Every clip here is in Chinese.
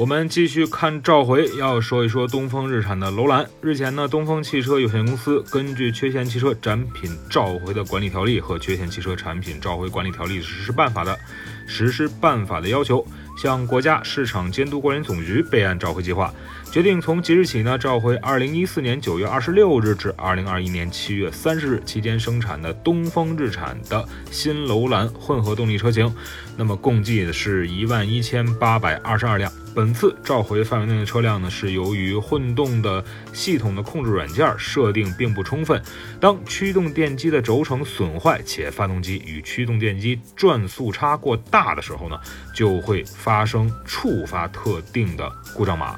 我们继续看召回，要说一说东风日产的楼兰。日前呢，东风汽车有限公司根据《缺陷汽车展品召回的管理条例》和《缺陷汽车产品召回管理条例实施办法》的实施办法的要求，向国家市场监督管理总局备案召回计划。决定从即日起呢，召回二零一四年九月二十六日至二零二一年七月三十日期间生产的东风日产的新楼兰混合动力车型，那么共计是一万一千八百二十二辆。本次召回范围内的车辆呢，是由于混动的系统的控制软件设定并不充分，当驱动电机的轴承损坏且发动机与驱动电机转速差过大的时候呢，就会发发生触发特定的故障码。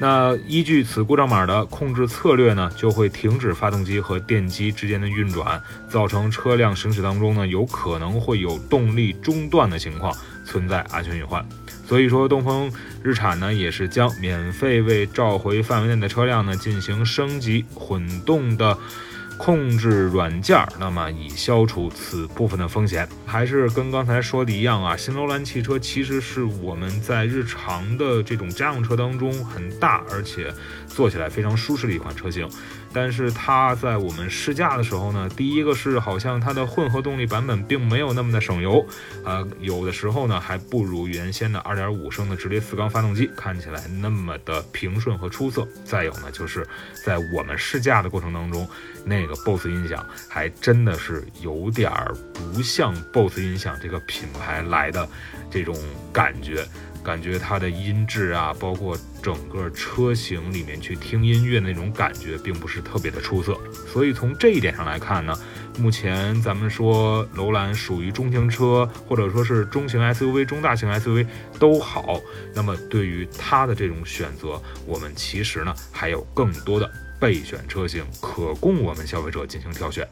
那依据此故障码的控制策略呢，就会停止发动机和电机之间的运转，造成车辆行驶当中呢，有可能会有动力中断的情况，存在安全隐患。所以说，东风日产呢，也是将免费为召回范围内的车辆呢进行升级混动的。控制软件，那么以消除此部分的风险，还是跟刚才说的一样啊。新楼兰汽车其实是我们在日常的这种家用车当中很大，而且坐起来非常舒适的一款车型。但是它在我们试驾的时候呢，第一个是好像它的混合动力版本并没有那么的省油，啊，有的时候呢还不如原先的2.5升的直列四缸发动机看起来那么的平顺和出色。再有呢，就是在我们试驾的过程当中，那那个 BOSS 音响还真的是有点儿不像 BOSS 音响这个品牌来的这种感觉。感觉它的音质啊，包括整个车型里面去听音乐那种感觉，并不是特别的出色。所以从这一点上来看呢，目前咱们说楼兰属于中型车，或者说是中型 SUV、中大型 SUV 都好。那么对于它的这种选择，我们其实呢还有更多的备选车型可供我们消费者进行挑选。